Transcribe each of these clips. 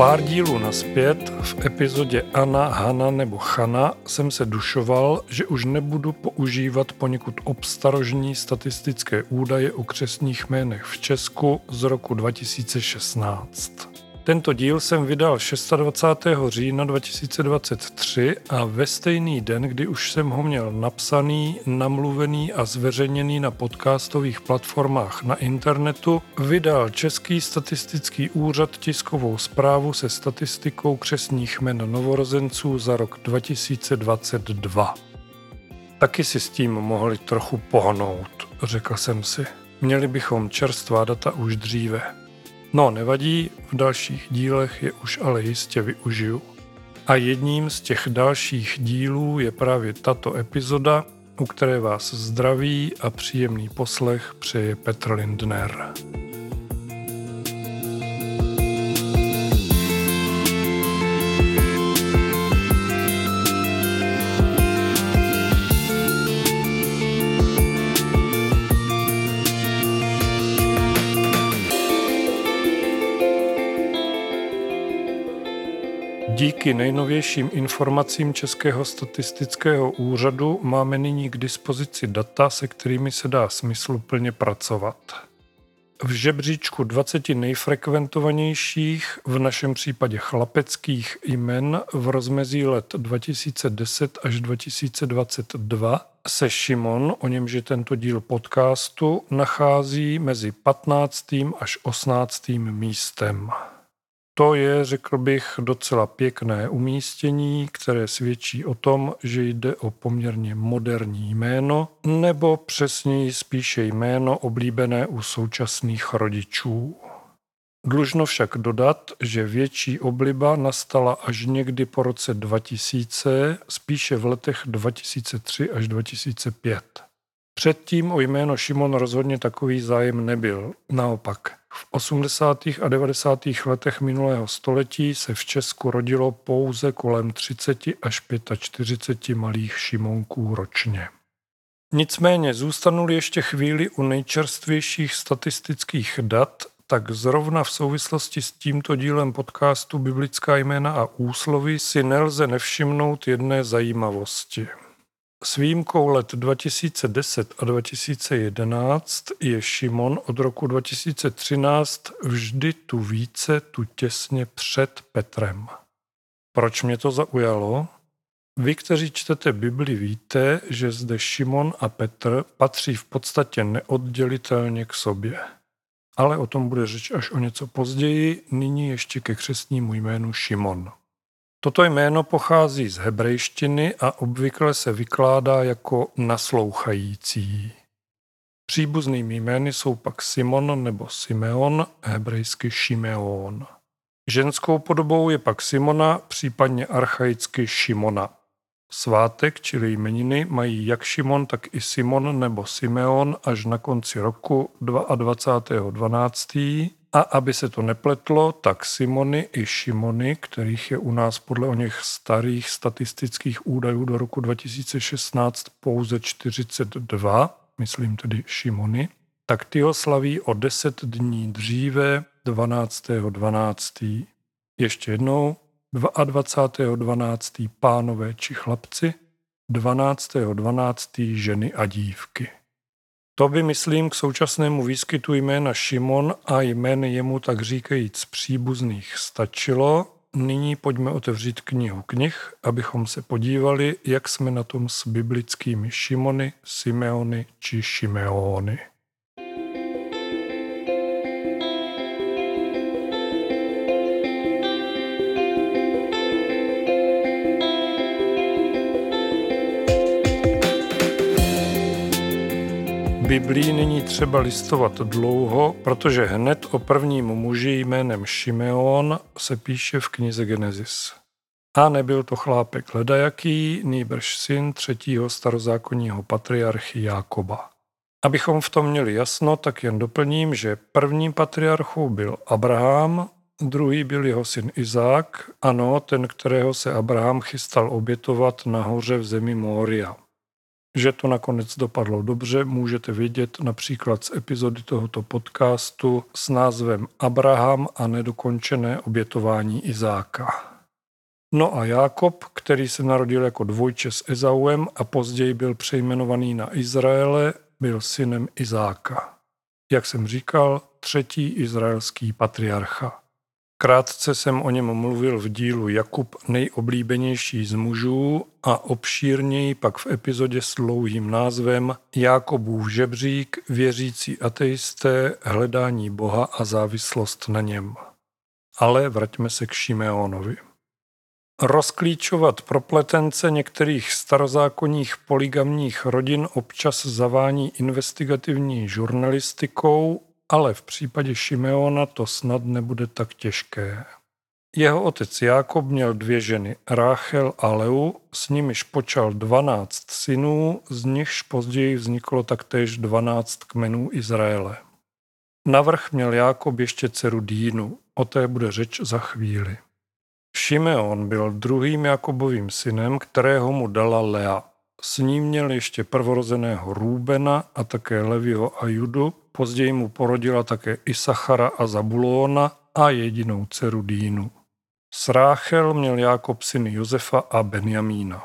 pár dílů naspět v epizodě Ana, Hana nebo Chana jsem se dušoval, že už nebudu používat poněkud obstarožní statistické údaje o křesních jménech v Česku z roku 2016. Tento díl jsem vydal 26. října 2023 a ve stejný den, kdy už jsem ho měl napsaný, namluvený a zveřejněný na podcastových platformách na internetu, vydal Český statistický úřad tiskovou zprávu se statistikou křesních jmen novorozenců za rok 2022. Taky si s tím mohli trochu pohnout, řekl jsem si. Měli bychom čerstvá data už dříve. No, nevadí, v dalších dílech je už ale jistě využiju. A jedním z těch dalších dílů je právě tato epizoda, u které vás zdraví a příjemný poslech přeje Petr Lindner. Díky nejnovějším informacím Českého statistického úřadu máme nyní k dispozici data, se kterými se dá smysluplně pracovat. V žebříčku 20 nejfrekventovanějších, v našem případě chlapeckých jmen v rozmezí let 2010 až 2022 se Šimon, o němž je tento díl podcastu, nachází mezi 15. až 18. místem. To je, řekl bych, docela pěkné umístění, které svědčí o tom, že jde o poměrně moderní jméno, nebo přesněji spíše jméno oblíbené u současných rodičů. Dlužno však dodat, že větší obliba nastala až někdy po roce 2000, spíše v letech 2003 až 2005. Předtím o jméno Šimon rozhodně takový zájem nebyl. Naopak, v 80. a 90. letech minulého století se v Česku rodilo pouze kolem 30 až 45 malých Šimonků ročně. Nicméně zůstanu ještě chvíli u nejčerstvějších statistických dat, tak zrovna v souvislosti s tímto dílem podcastu Biblická jména a úslovy si nelze nevšimnout jedné zajímavosti. S výjimkou let 2010 a 2011 je Šimon od roku 2013 vždy tu více, tu těsně před Petrem. Proč mě to zaujalo? Vy, kteří čtete Bibli, víte, že zde Šimon a Petr patří v podstatě neoddělitelně k sobě. Ale o tom bude řeč až o něco později, nyní ještě ke křesnímu jménu Šimon. Toto jméno pochází z hebrejštiny a obvykle se vykládá jako naslouchající. Příbuznými jmény jsou pak Simon nebo Simeon, hebrejsky Šimeon. Ženskou podobou je pak Simona, případně archaicky Šimona. Svátek, čili jmeniny, mají jak Šimon, tak i Simon nebo Simeon až na konci roku 22.12. A aby se to nepletlo, tak Simony i Šimony, kterých je u nás podle o něch starých statistických údajů do roku 2016 pouze 42, myslím tedy Šimony, tak ty ho slaví o 10 dní dříve 12.12. 12. Ještě jednou 22.12. pánové či chlapci, 12.12. 12. ženy a dívky. To by, myslím, k současnému výskytu jména Šimon a jmén jemu tak říkajíc příbuzných stačilo. Nyní pojďme otevřít knihu knih, abychom se podívali, jak jsme na tom s biblickými Šimony, Simeony či Šimeony. Biblii není třeba listovat dlouho, protože hned o prvním muži jménem Šimeon se píše v knize Genesis. A nebyl to chlápek ledajaký, nýbrž syn třetího starozákonního patriarchy Jákoba. Abychom v tom měli jasno, tak jen doplním, že prvním patriarchou byl Abraham, druhý byl jeho syn Izák, ano, ten, kterého se Abraham chystal obětovat nahoře v zemi Mória. Že to nakonec dopadlo dobře, můžete vědět například z epizody tohoto podcastu s názvem Abraham a nedokončené obětování Izáka. No a Jákob, který se narodil jako dvojče s Ezauem a později byl přejmenovaný na Izraele, byl synem Izáka. Jak jsem říkal, třetí izraelský patriarcha. Krátce jsem o něm mluvil v dílu Jakub nejoblíbenější z mužů a obšírněji pak v epizodě s dlouhým názvem Jákobův žebřík, věřící ateisté, hledání Boha a závislost na něm. Ale vraťme se k Šimeonovi. Rozklíčovat propletence některých starozákonních poligamních rodin občas zavání investigativní žurnalistikou, ale v případě Šimeona to snad nebude tak těžké. Jeho otec Jákob měl dvě ženy, Ráchel a Leu, s nimiž počal dvanáct synů, z nichž později vzniklo taktéž dvanáct kmenů Izraele. Navrch měl Jákob ještě dceru Dínu, o té bude řeč za chvíli. Šimeon byl druhým Jakobovým synem, kterého mu dala Lea. S ním měl ještě prvorozeného Rúbena a také Leviho a Judu, později mu porodila také Isachara a Zabulóna a jedinou dceru Dínu. S Ráchel měl Jákob syny Josefa a Benjamína.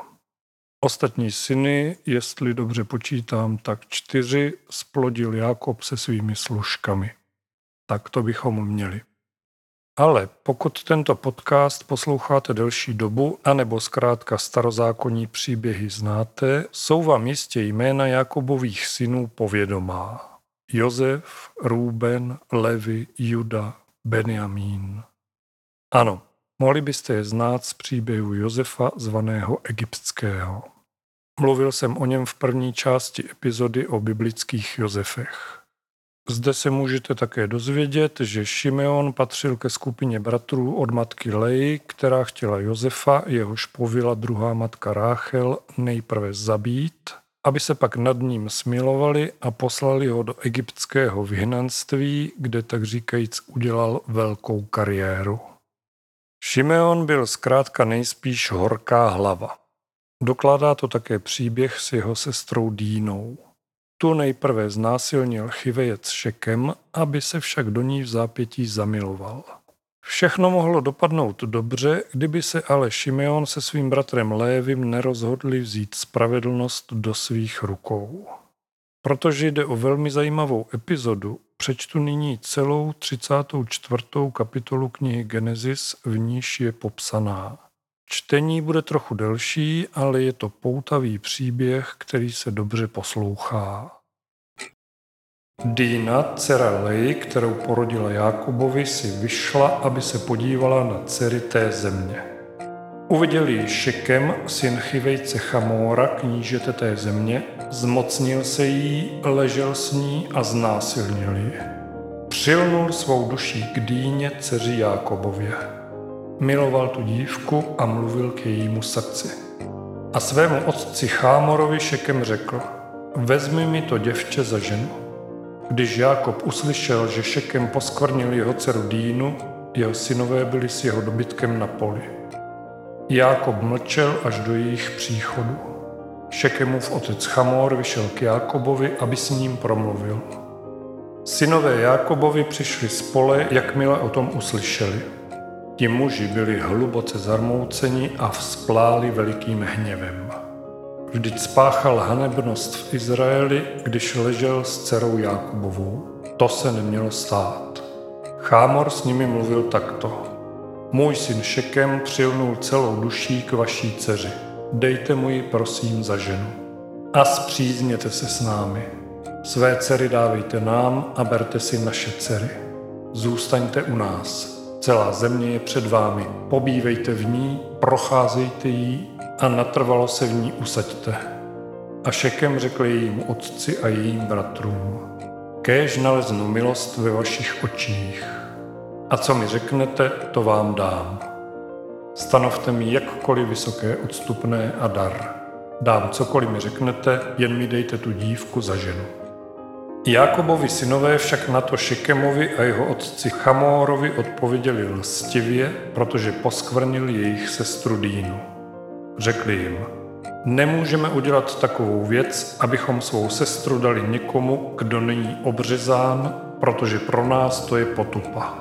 Ostatní syny, jestli dobře počítám, tak čtyři, splodil Jákob se svými služkami. Tak to bychom měli. Ale pokud tento podcast posloucháte delší dobu, anebo zkrátka starozákonní příběhy znáte, jsou vám jistě jména Jakobových synů povědomá. Josef, Rúben, Levi, Juda, Benjamín. Ano, mohli byste je znát z příběhu Josefa zvaného egyptského. Mluvil jsem o něm v první části epizody o biblických Josefech. Zde se můžete také dozvědět, že Šimeon patřil ke skupině bratrů od matky Lej, která chtěla Josefa, jehož povila druhá matka Ráchel, nejprve zabít, aby se pak nad ním smilovali a poslali ho do egyptského vyhnanství, kde tak říkajíc udělal velkou kariéru. Šimeon byl zkrátka nejspíš horká hlava. Dokládá to také příběh s jeho sestrou Dínou. Tu nejprve znásilnil chivejec Šekem, aby se však do ní v zápětí zamiloval. Všechno mohlo dopadnout dobře, kdyby se ale Šimeon se svým bratrem Lévim nerozhodli vzít spravedlnost do svých rukou. Protože jde o velmi zajímavou epizodu, přečtu nyní celou 34. kapitolu knihy Genesis, v níž je popsaná. Čtení bude trochu delší, ale je to poutavý příběh, který se dobře poslouchá. Dýna, dcera Lej, kterou porodila Jákobovi, si vyšla, aby se podívala na dcery té země. Uviděl ji Šekem, syn Chivejce Chamóra, knížete té země, zmocnil se jí, ležel s ní a znásilnil ji. Přilnul svou duší k dýně dceři Jákobově. Miloval tu dívku a mluvil k jejímu srdci. A svému otci Chámorovi Šekem řekl, vezmi mi to děvče za ženu. Když Jákob uslyšel, že Šekem poskvrnil jeho dceru Dínu, jeho synové byli s jeho dobytkem na poli. Jákob mlčel až do jejich příchodu. Šekemův otec Chamor vyšel k Jákobovi, aby s ním promluvil. Synové Jákobovi přišli z pole, jakmile o tom uslyšeli. Ti muži byli hluboce zarmouceni a vzpláli velikým hněvem. Vždyť spáchal hanebnost v Izraeli, když ležel s dcerou Jákubovou. To se nemělo stát. Chámor s nimi mluvil takto. Můj syn Šekem přilnul celou duší k vaší dceři. Dejte mu ji prosím za ženu. A zpřízněte se s námi. Své dcery dávejte nám a berte si naše dcery. Zůstaňte u nás. Celá země je před vámi. Pobývejte v ní, procházejte jí a natrvalo se v ní usaďte. A Šekem řekl jejímu otci a jejím bratrům, kéž naleznu milost ve vašich očích. A co mi řeknete, to vám dám. Stanovte mi jakkoliv vysoké odstupné a dar. Dám cokoliv mi řeknete, jen mi dejte tu dívku za ženu. Jakobovi synové však na to Šekemovi a jeho otci Chamórovi odpověděli lstivě, protože poskvrnil jejich sestru Dínu. Řekli jim, Nemůžeme udělat takovou věc, abychom svou sestru dali někomu, kdo není obřezán, protože pro nás to je potupa.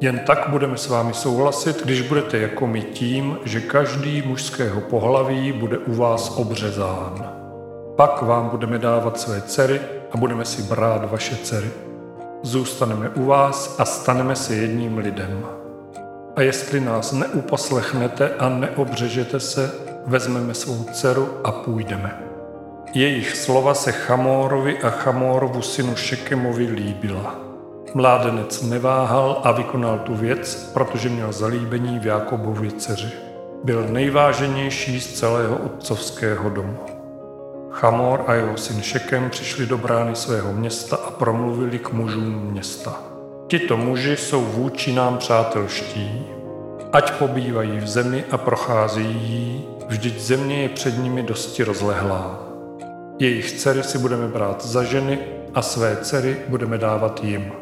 Jen tak budeme s vámi souhlasit, když budete jako my tím, že každý mužského pohlaví bude u vás obřezán. Pak vám budeme dávat své dcery a budeme si brát vaše dcery. Zůstaneme u vás a staneme se jedním lidem. A jestli nás neuposlechnete a neobřežete se, vezmeme svou dceru a půjdeme. Jejich slova se Chamórovi a Chamórovu synu Šekemovi líbila. Mládenec neváhal a vykonal tu věc, protože měl zalíbení v Jakobově dceři. Byl nejváženější z celého otcovského domu. Chamor a jeho syn Šekem přišli do brány svého města a promluvili k mužům města. Tito muži jsou vůči nám přátelští. Ať pobývají v zemi a procházejí jí, vždyť země je před nimi dosti rozlehlá. Jejich dcery si budeme brát za ženy a své dcery budeme dávat jim.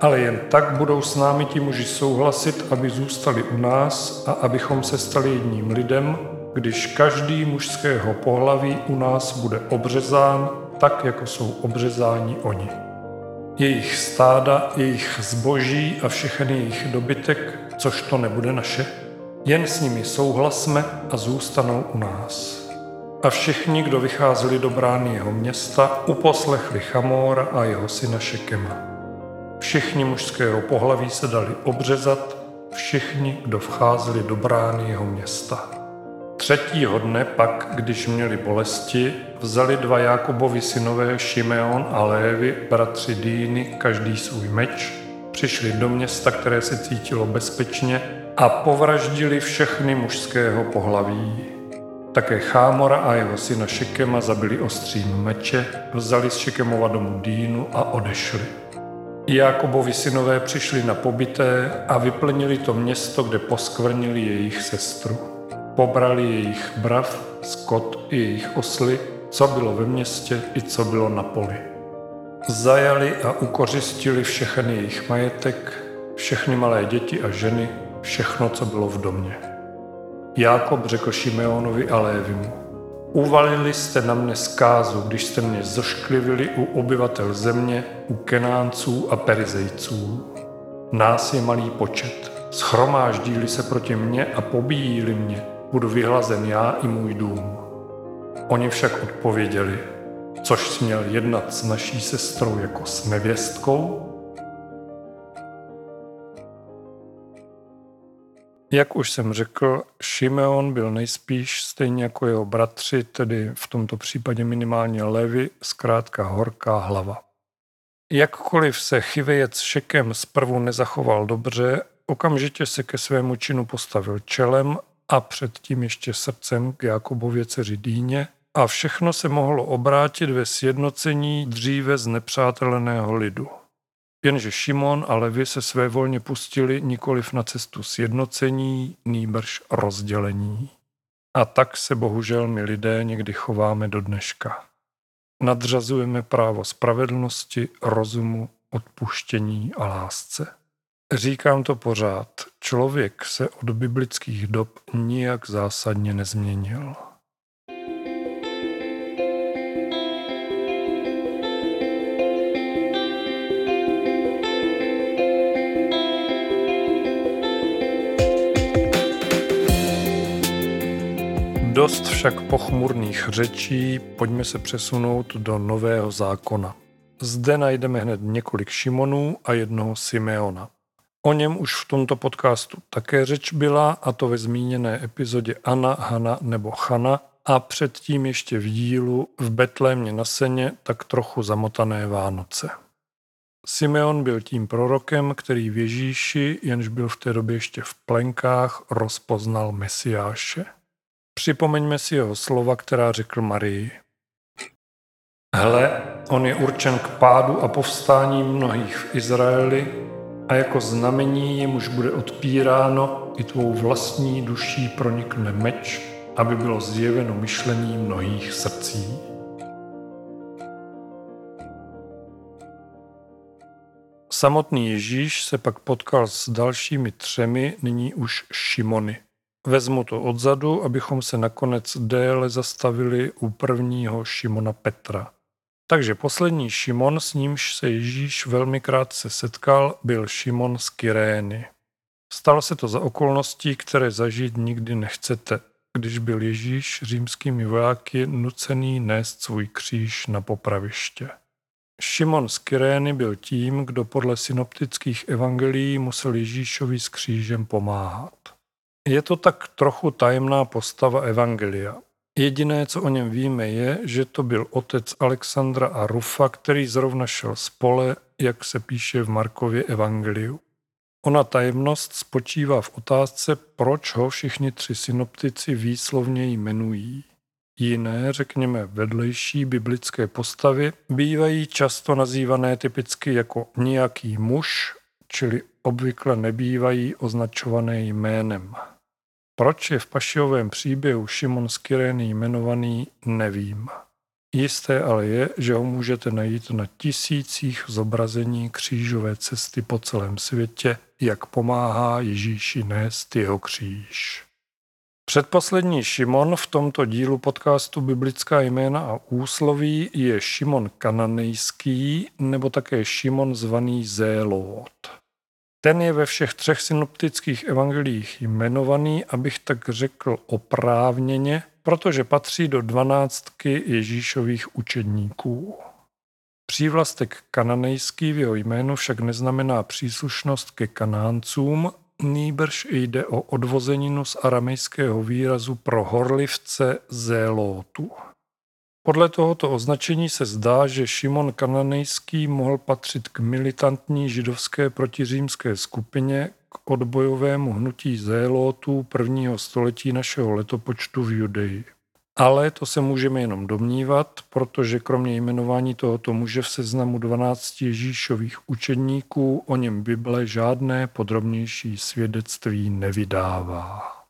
Ale jen tak budou s námi ti muži souhlasit, aby zůstali u nás a abychom se stali jedním lidem, když každý mužského pohlaví u nás bude obřezán, tak jako jsou obřezáni oni. Jejich stáda, jejich zboží a všechny jejich dobytek, což to nebude naše, jen s nimi souhlasme a zůstanou u nás. A všichni, kdo vycházeli do brány jeho města, uposlechli Chamóra a jeho syna Šekema. Všichni mužského pohlaví se dali obřezat, všichni, kdo vcházeli do brány jeho města. Třetího dne pak, když měli bolesti, vzali dva Jakobovi synové Šimeon a Lévy, bratři Dýny, každý svůj meč, přišli do města, které se cítilo bezpečně a povraždili všechny mužského pohlaví. Také Chámora a jeho syna Šekema zabili ostřím meče, vzali z Šekemova domu Dýnu a odešli. Jakobovi synové přišli na pobyté a vyplnili to město, kde poskvrnili jejich sestru. Pobrali jejich brav, skot i jejich osly, co bylo ve městě i co bylo na poli. Zajali a ukořistili všechny jejich majetek, všechny malé děti a ženy, všechno, co bylo v domě. Jákob řekl Šimeonovi a Lévimu, uvalili jste na mne zkázu, když jste mě zošklivili u obyvatel země, u Kenánců a Perizejců. Nás je malý počet. Schromáždíli se proti mně a pobíjili mě, budu vyhlazen já i můj dům. Oni však odpověděli, což směl jednat s naší sestrou jako s nevěstkou? Jak už jsem řekl, Šimeon byl nejspíš stejně jako jeho bratři, tedy v tomto případě minimálně Levy, zkrátka horká hlava. Jakkoliv se chyvejec Šekem zprvu nezachoval dobře, okamžitě se ke svému činu postavil čelem a předtím ještě srdcem k Jakobově dceři Dýně a všechno se mohlo obrátit ve sjednocení dříve znepřáteleného lidu. Jenže Šimon a Levi se své volně pustili nikoliv na cestu sjednocení, nýbrž rozdělení. A tak se bohužel my lidé někdy chováme do dneška. Nadřazujeme právo spravedlnosti, rozumu, odpuštění a lásce. Říkám to pořád. Člověk se od biblických dob nijak zásadně nezměnil. Dost však pochmurných řečí, pojďme se přesunout do Nového zákona. Zde najdeme hned několik Šimonů a jednoho Simeona. O něm už v tomto podcastu také řeč byla, a to ve zmíněné epizodě Anna, Hana nebo Chana a předtím ještě v dílu v Betlémě na seně tak trochu zamotané Vánoce. Simeon byl tím prorokem, který v Ježíši, jenž byl v té době ještě v plenkách, rozpoznal Mesiáše. Připomeňme si jeho slova, která řekl Marii. Hle, on je určen k pádu a povstání mnohých v Izraeli, a jako znamení jemuž bude odpíráno, i tvou vlastní duší pronikne meč, aby bylo zjeveno myšlení mnohých srdcí. Samotný Ježíš se pak potkal s dalšími třemi, nyní už Šimony. Vezmu to odzadu, abychom se nakonec déle zastavili u prvního Šimona Petra. Takže poslední Šimon, s nímž se Ježíš velmi krátce setkal, byl Šimon z Kyrény. Stalo se to za okolností, které zažít nikdy nechcete, když byl Ježíš římskými vojáky nucený nést svůj kříž na popraviště. Šimon z Kyrény byl tím, kdo podle synoptických evangelií musel Ježíšovi s křížem pomáhat. Je to tak trochu tajemná postava evangelia. Jediné, co o něm víme, je, že to byl otec Alexandra a Rufa, který zrovna šel z pole, jak se píše v Markově evangeliu. Ona tajemnost spočívá v otázce, proč ho všichni tři synoptici výslovně jmenují. Jiné, řekněme vedlejší biblické postavy, bývají často nazývané typicky jako nějaký muž, čili obvykle nebývají označované jménem. Proč je v Pašiovém příběhu Šimon z Kyrény jmenovaný, nevím. Jisté ale je, že ho můžete najít na tisících zobrazení křížové cesty po celém světě, jak pomáhá Ježíši nést jeho kříž. Předposlední Šimon v tomto dílu podcastu Biblická jména a úsloví je Šimon Kananejský nebo také Šimon zvaný Zélot. Ten je ve všech třech synoptických evangelích jmenovaný, abych tak řekl oprávněně, protože patří do dvanáctky Ježíšových učedníků. Přívlastek kananejský v jeho jménu však neznamená příslušnost ke kanáncům, nýbrž jde o odvozeninu z aramejského výrazu pro horlivce zélótu. Podle tohoto označení se zdá, že Šimon Kananejský mohl patřit k militantní židovské protiřímské skupině k odbojovému hnutí zélótů prvního století našeho letopočtu v Judeji. Ale to se můžeme jenom domnívat, protože kromě jmenování tohoto muže v seznamu 12 Ježíšových učedníků o něm Bible žádné podrobnější svědectví nevydává.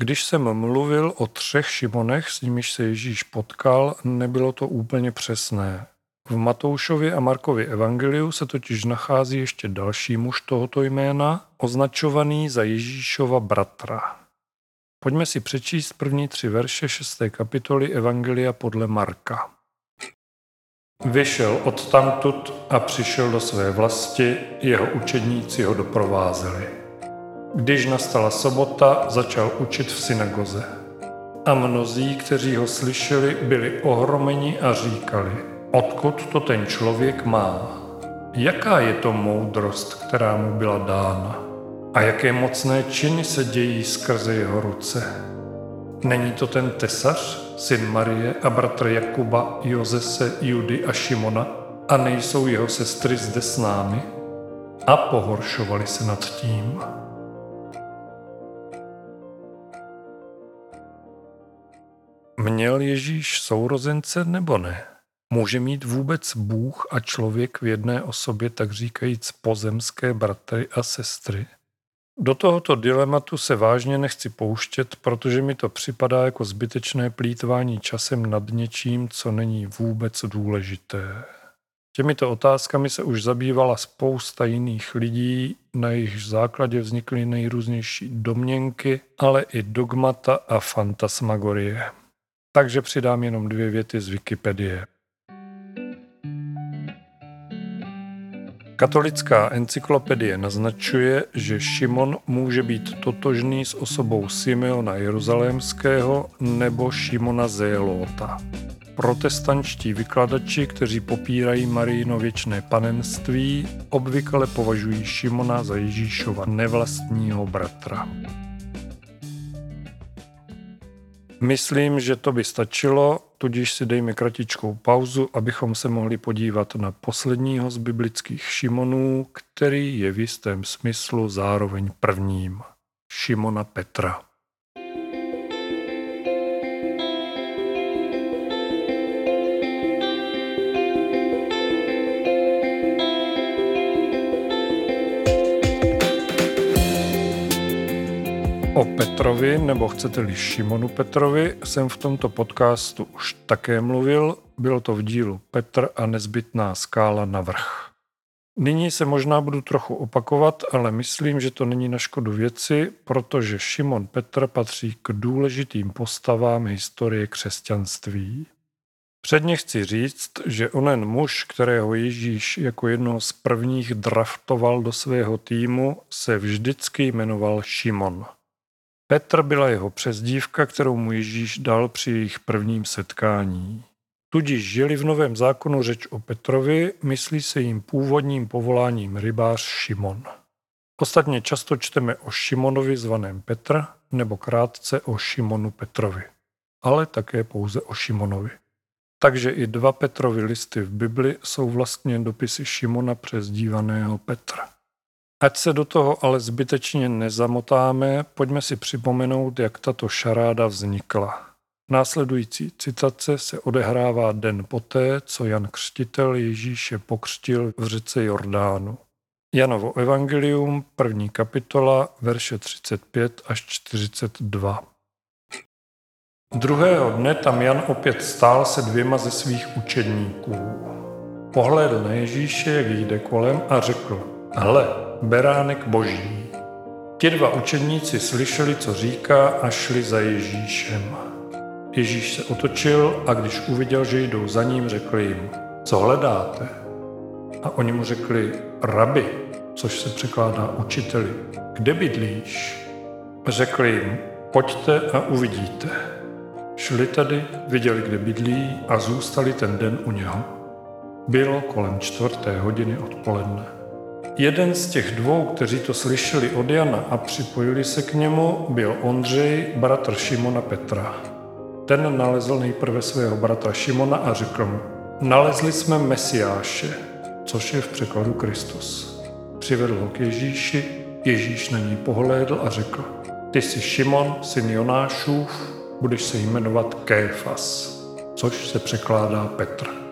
Když jsem mluvil o třech Šimonech, s nimiž se Ježíš potkal, nebylo to úplně přesné. V Matoušově a Markově evangeliu se totiž nachází ještě další muž tohoto jména, označovaný za Ježíšova bratra. Pojďme si přečíst první tři verše šesté kapitoly Evangelia podle Marka. Vyšel od tamtud a přišel do své vlasti, jeho učedníci ho doprovázeli. Když nastala sobota, začal učit v synagoze. A mnozí, kteří ho slyšeli, byli ohromeni a říkali, odkud to ten člověk má? Jaká je to moudrost, která mu byla dána? A jaké mocné činy se dějí skrze jeho ruce. Není to ten tesař, syn Marie a bratr Jakuba, Jozese, Judy a Šimona? A nejsou jeho sestry zde s námi? A pohoršovali se nad tím. Měl Ježíš sourozence nebo ne? Může mít vůbec Bůh a člověk v jedné osobě tak říkajíc pozemské bratry a sestry? Do tohoto dilematu se vážně nechci pouštět, protože mi to připadá jako zbytečné plítvání časem nad něčím, co není vůbec důležité. Těmito otázkami se už zabývala spousta jiných lidí, na jejich základě vznikly nejrůznější domněnky, ale i dogmata a fantasmagorie. Takže přidám jenom dvě věty z Wikipedie. Katolická encyklopedie naznačuje, že Šimon může být totožný s osobou Simeona Jeruzalémského nebo Šimona Zélota. Protestančtí vykladači, kteří popírají Marijino věčné panenství, obvykle považují Šimona za Ježíšova nevlastního bratra. Myslím, že to by stačilo, tudíž si dejme kratičkou pauzu, abychom se mohli podívat na posledního z biblických Šimonů, který je v jistém smyslu zároveň prvním. Šimona Petra. O Petrovi, nebo chcete-li Šimonu Petrovi, jsem v tomto podcastu už také mluvil. Bylo to v dílu Petr a nezbytná skála na vrch. Nyní se možná budu trochu opakovat, ale myslím, že to není na škodu věci, protože Šimon Petr patří k důležitým postavám historie křesťanství. Předně chci říct, že onen muž, kterého Ježíš jako jednoho z prvních draftoval do svého týmu, se vždycky jmenoval Šimon. Petr byla jeho přezdívka, kterou mu Ježíš dal při jejich prvním setkání. Tudíž žili v Novém zákonu řeč o Petrovi, myslí se jim původním povoláním rybář Šimon. Ostatně často čteme o Šimonovi zvaném Petr nebo krátce o Šimonu Petrovi, ale také pouze o Šimonovi. Takže i dva Petrovy listy v Bibli jsou vlastně dopisy Šimona přezdívaného Petra. Ať se do toho ale zbytečně nezamotáme, pojďme si připomenout, jak tato šaráda vznikla. Následující citace se odehrává den poté, co Jan Křtitel Ježíše pokřtil v řece Jordánu. Janovo evangelium, první kapitola, verše 35 až 42. Druhého dne tam Jan opět stál se dvěma ze svých učedníků. Pohlédl na Ježíše, jak jde kolem a řekl, hle, beránek boží. Ti dva učedníci slyšeli, co říká a šli za Ježíšem. Ježíš se otočil a když uviděl, že jdou za ním, řekl jim, co hledáte? A oni mu řekli, rabi, což se překládá učiteli, kde bydlíš? Řekl jim, pojďte a uvidíte. Šli tady, viděli, kde bydlí a zůstali ten den u něho. Bylo kolem čtvrté hodiny odpoledne. Jeden z těch dvou, kteří to slyšeli od Jana a připojili se k němu, byl Ondřej, bratr Šimona Petra. Ten nalezl nejprve svého bratra Šimona a řekl mu, nalezli jsme Mesiáše, což je v překladu Kristus. Přivedl ho k Ježíši, Ježíš na něj pohlédl a řekl, ty jsi Šimon, syn Jonášův, budeš se jmenovat Kéfas, což se překládá Petr.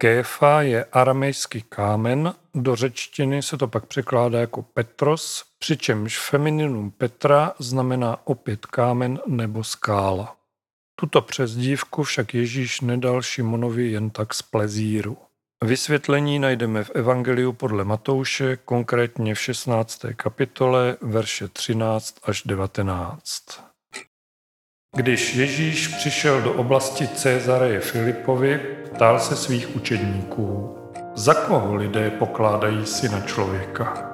Kéfa je aramejský kámen, do řečtiny se to pak překládá jako Petros, přičemž femininum Petra znamená opět kámen nebo skála. Tuto přezdívku však Ježíš nedal Šimonovi jen tak z plezíru. Vysvětlení najdeme v Evangeliu podle Matouše, konkrétně v 16. kapitole, verše 13 až 19. Když Ježíš přišel do oblasti Cezareje Filipovi, ptal se svých učedníků, za koho lidé pokládají syna člověka.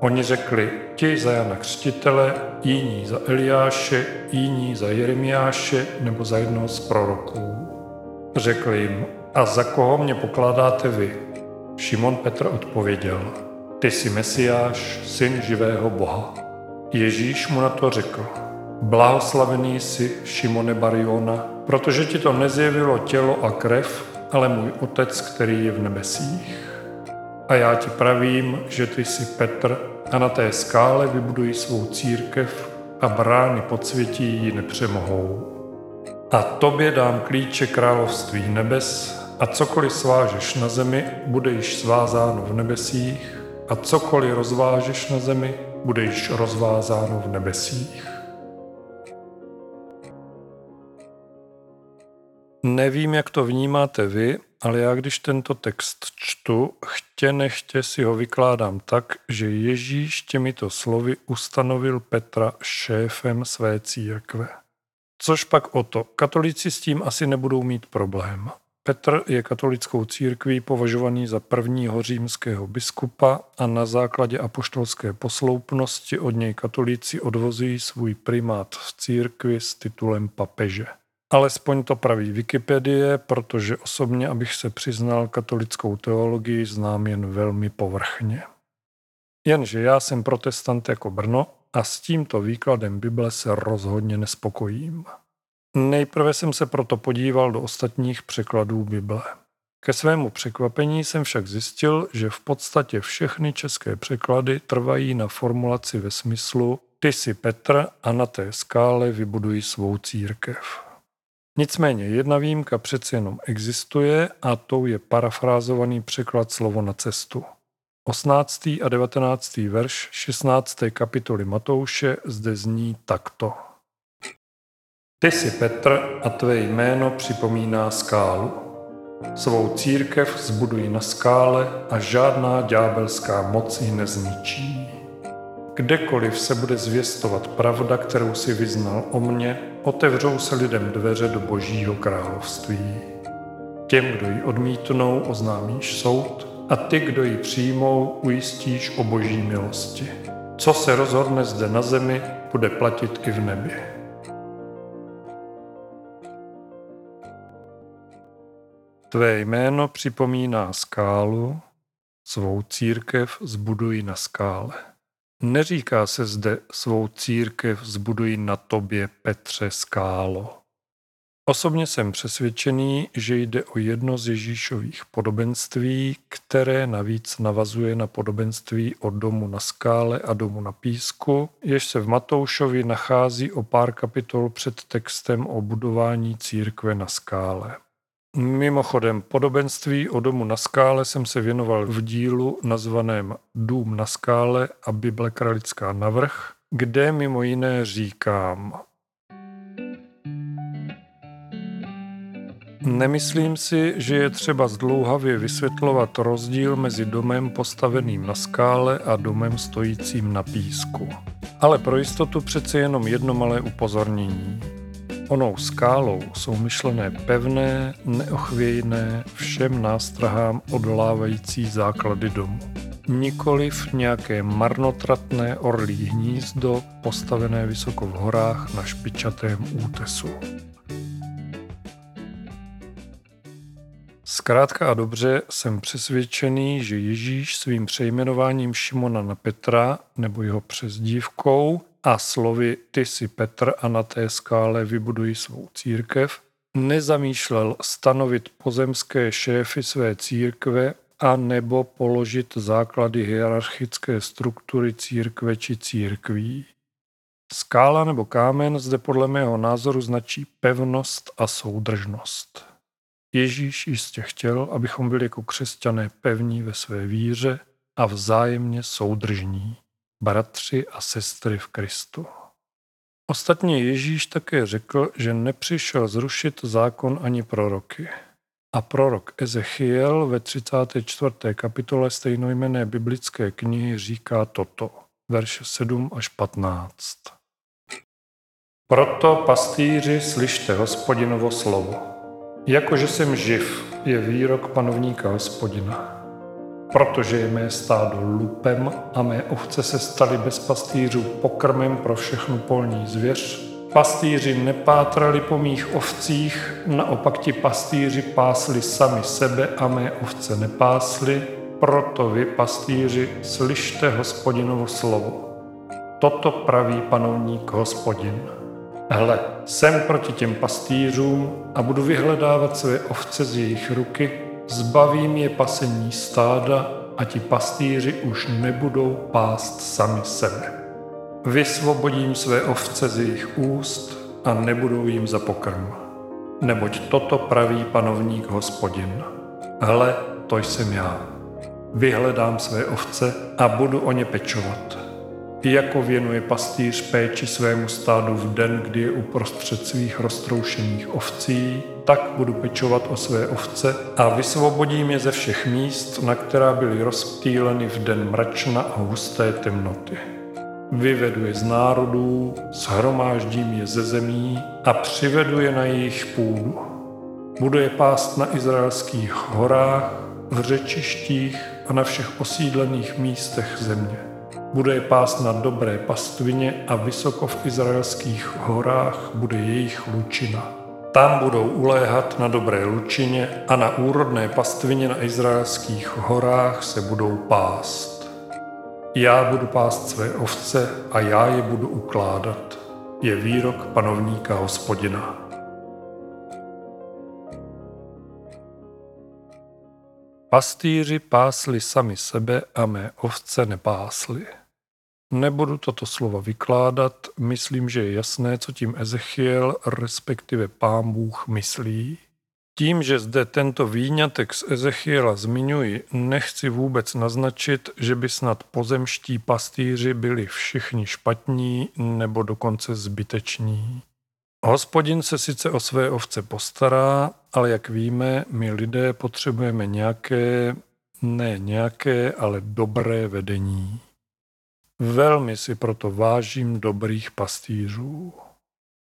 Oni řekli, ti za Jana Křtitele, jiní za Eliáše, jiní za Jeremiáše nebo za jednoho z proroků. Řekl jim, a za koho mě pokládáte vy? Šimon Petr odpověděl, ty jsi Mesiáš, syn živého Boha. Ježíš mu na to řekl, blahoslavený jsi Šimone Bariona, protože ti to nezjevilo tělo a krev, ale můj otec, který je v nebesích. A já ti pravím, že ty jsi Petr a na té skále vybuduji svou církev a brány podsvětí ji nepřemohou. A tobě dám klíče království nebes a cokoliv svážeš na zemi, bude již svázáno v nebesích a cokoliv rozvážeš na zemi, bude již rozvázáno v nebesích. Nevím, jak to vnímáte vy, ale já když tento text čtu, chtě nechtě si ho vykládám tak, že Ježíš těmito slovy ustanovil Petra šéfem své církve. Což pak o to, katolíci s tím asi nebudou mít problém. Petr je katolickou církví považovaný za prvního římského biskupa a na základě apoštolské posloupnosti od něj katolíci odvozují svůj primát v církvi s titulem papeže. Alespoň to praví Wikipedie, protože osobně, abych se přiznal, katolickou teologii znám jen velmi povrchně. Jenže já jsem protestant jako Brno a s tímto výkladem Bible se rozhodně nespokojím. Nejprve jsem se proto podíval do ostatních překladů Bible. Ke svému překvapení jsem však zjistil, že v podstatě všechny české překlady trvají na formulaci ve smyslu ty si Petr a na té skále vybudují svou církev. Nicméně jedna výjimka přeci jenom existuje a tou je parafrázovaný překlad slovo na cestu. 18. a 19. verš 16. kapitoly Matouše zde zní takto. Ty jsi Petr a tvé jméno připomíná skálu. Svou církev zbudují na skále a žádná ďábelská moc ji nezničí. Kdekoliv se bude zvěstovat pravda, kterou si vyznal o mně, otevřou se lidem dveře do božího království. Těm, kdo ji odmítnou, oznámíš soud a ty, kdo ji přijmou, ujistíš o boží milosti. Co se rozhodne zde na zemi, bude platit i v nebi. Tvé jméno připomíná skálu, svou církev zbudují na skále. Neříká se zde svou církev zbudují na tobě, Petře, skálo. Osobně jsem přesvědčený, že jde o jedno z Ježíšových podobenství, které navíc navazuje na podobenství o domu na skále a domu na písku, jež se v Matoušovi nachází o pár kapitol před textem o budování církve na skále. Mimochodem, podobenství o domu na skále jsem se věnoval v dílu nazvaném Dům na skále a Bible kralická navrh, kde mimo jiné říkám Nemyslím si, že je třeba zdlouhavě vysvětlovat rozdíl mezi domem postaveným na skále a domem stojícím na písku. Ale pro jistotu přece jenom jedno malé upozornění. Onou skálou jsou myšlené pevné, neochvějné, všem nástrahám odolávající základy domu. Nikoliv nějaké marnotratné orlí hnízdo postavené vysoko v horách na špičatém útesu. Zkrátka a dobře jsem přesvědčený, že Ježíš svým přejmenováním Šimona na Petra nebo jeho přezdívkou a slovy ty si Petr a na té skále vybudují svou církev, nezamýšlel stanovit pozemské šéfy své církve a nebo položit základy hierarchické struktury církve či církví. Skála nebo kámen zde podle mého názoru značí pevnost a soudržnost. Ježíš jistě chtěl, abychom byli jako křesťané pevní ve své víře a vzájemně soudržní bratři a sestry v Kristu. Ostatně Ježíš také řekl, že nepřišel zrušit zákon ani proroky. A prorok Ezechiel ve 34. kapitole stejnojmené biblické knihy říká toto, verše 7 až 15. Proto pastýři slyšte hospodinovo slovo. Jakože jsem živ, je výrok panovníka hospodina protože je mé stádo lupem a mé ovce se staly bez pastýřů pokrmem pro všechnu polní zvěř. Pastýři nepátrali po mých ovcích, naopak ti pastýři pásli sami sebe a mé ovce nepásli, proto vy, pastýři, slyšte hospodinovo slovo. Toto praví panovník hospodin. Hle, jsem proti těm pastýřům a budu vyhledávat své ovce z jejich ruky Zbavím je pasení stáda a ti pastýři už nebudou pást sami sebe. Vysvobodím své ovce z jejich úst a nebudou jim za pokrm. Neboť toto praví panovník hospodin. Hle, to jsem já. Vyhledám své ovce a budu o ně pečovat. Jako věnuje pastýř péči svému stádu v den, kdy je uprostřed svých roztroušených ovcí, tak budu pečovat o své ovce a vysvobodím je ze všech míst, na která byly rozptýleny v den mračna a husté temnoty. Vyvedu je z národů, shromáždím je ze zemí a přivedu je na jejich půdu. Budu je pást na izraelských horách, v řečištích a na všech osídlených místech země. Bude je pást na dobré pastvině a vysoko v izraelských horách bude jejich lučina. Tam budou uléhat na dobré lučině a na úrodné pastvině na izraelských horách se budou pást. Já budu pást své ovce a já je budu ukládat. Je výrok panovníka hospodina. Pastýři pásli sami sebe a mé ovce nepásli. Nebudu toto slovo vykládat, myslím, že je jasné, co tím Ezechiel, respektive pán Bůh, myslí. Tím, že zde tento výňatek z Ezechiela zmiňuji, nechci vůbec naznačit, že by snad pozemští pastýři byli všichni špatní nebo dokonce zbyteční. Hospodin se sice o své ovce postará, ale jak víme, my lidé potřebujeme nějaké, ne nějaké, ale dobré vedení. Velmi si proto vážím dobrých pastýřů.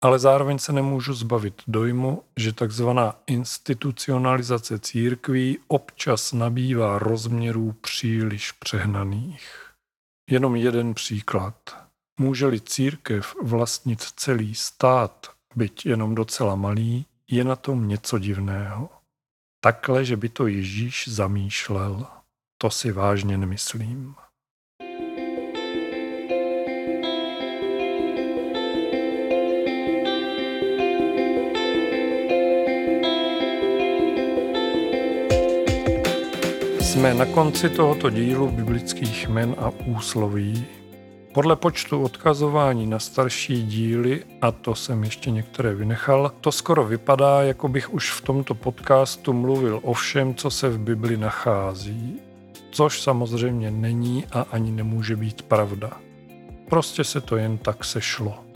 Ale zároveň se nemůžu zbavit dojmu, že takzvaná institucionalizace církví občas nabývá rozměrů příliš přehnaných. Jenom jeden příklad. Může-li církev vlastnit celý stát, byť jenom docela malý, je na tom něco divného. Takhle, že by to Ježíš zamýšlel, to si vážně nemyslím. Jsme na konci tohoto dílu biblických men a úsloví. Podle počtu odkazování na starší díly, a to jsem ještě některé vynechal, to skoro vypadá, jako bych už v tomto podcastu mluvil o všem, co se v Bibli nachází. Což samozřejmě není a ani nemůže být pravda. Prostě se to jen tak sešlo.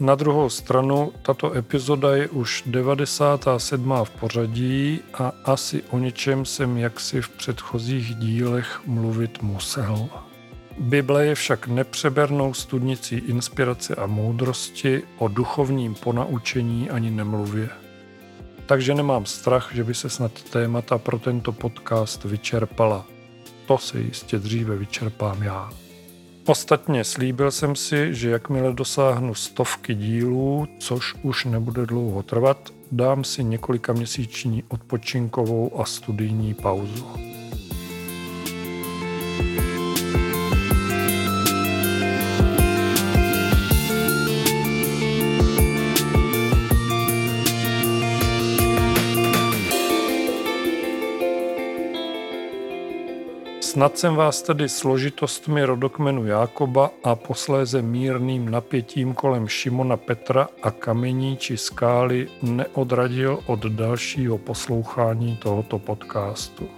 Na druhou stranu, tato epizoda je už 97. v pořadí a asi o něčem jsem jaksi v předchozích dílech mluvit musel. Bible je však nepřebernou studnicí inspirace a moudrosti, o duchovním ponaučení ani nemluvě. Takže nemám strach, že by se snad témata pro tento podcast vyčerpala. To se jistě dříve vyčerpám já. Ostatně slíbil jsem si, že jakmile dosáhnu stovky dílů, což už nebude dlouho trvat, dám si několika měsíční odpočinkovou a studijní pauzu. Snad jsem vás tedy složitostmi rodokmenu Jákoba a posléze mírným napětím kolem Šimona Petra a kamení či skály neodradil od dalšího poslouchání tohoto podcastu.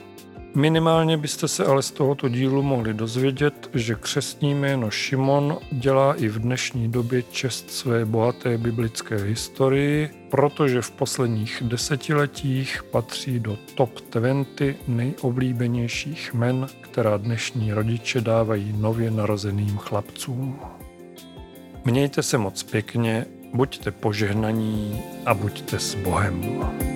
Minimálně byste se ale z tohoto dílu mohli dozvědět, že křestní jméno Šimon dělá i v dnešní době čest své bohaté biblické historii, protože v posledních desetiletích patří do top 20 nejoblíbenějších men, která dnešní rodiče dávají nově narozeným chlapcům. Mějte se moc pěkně, buďte požehnaní a buďte s Bohem.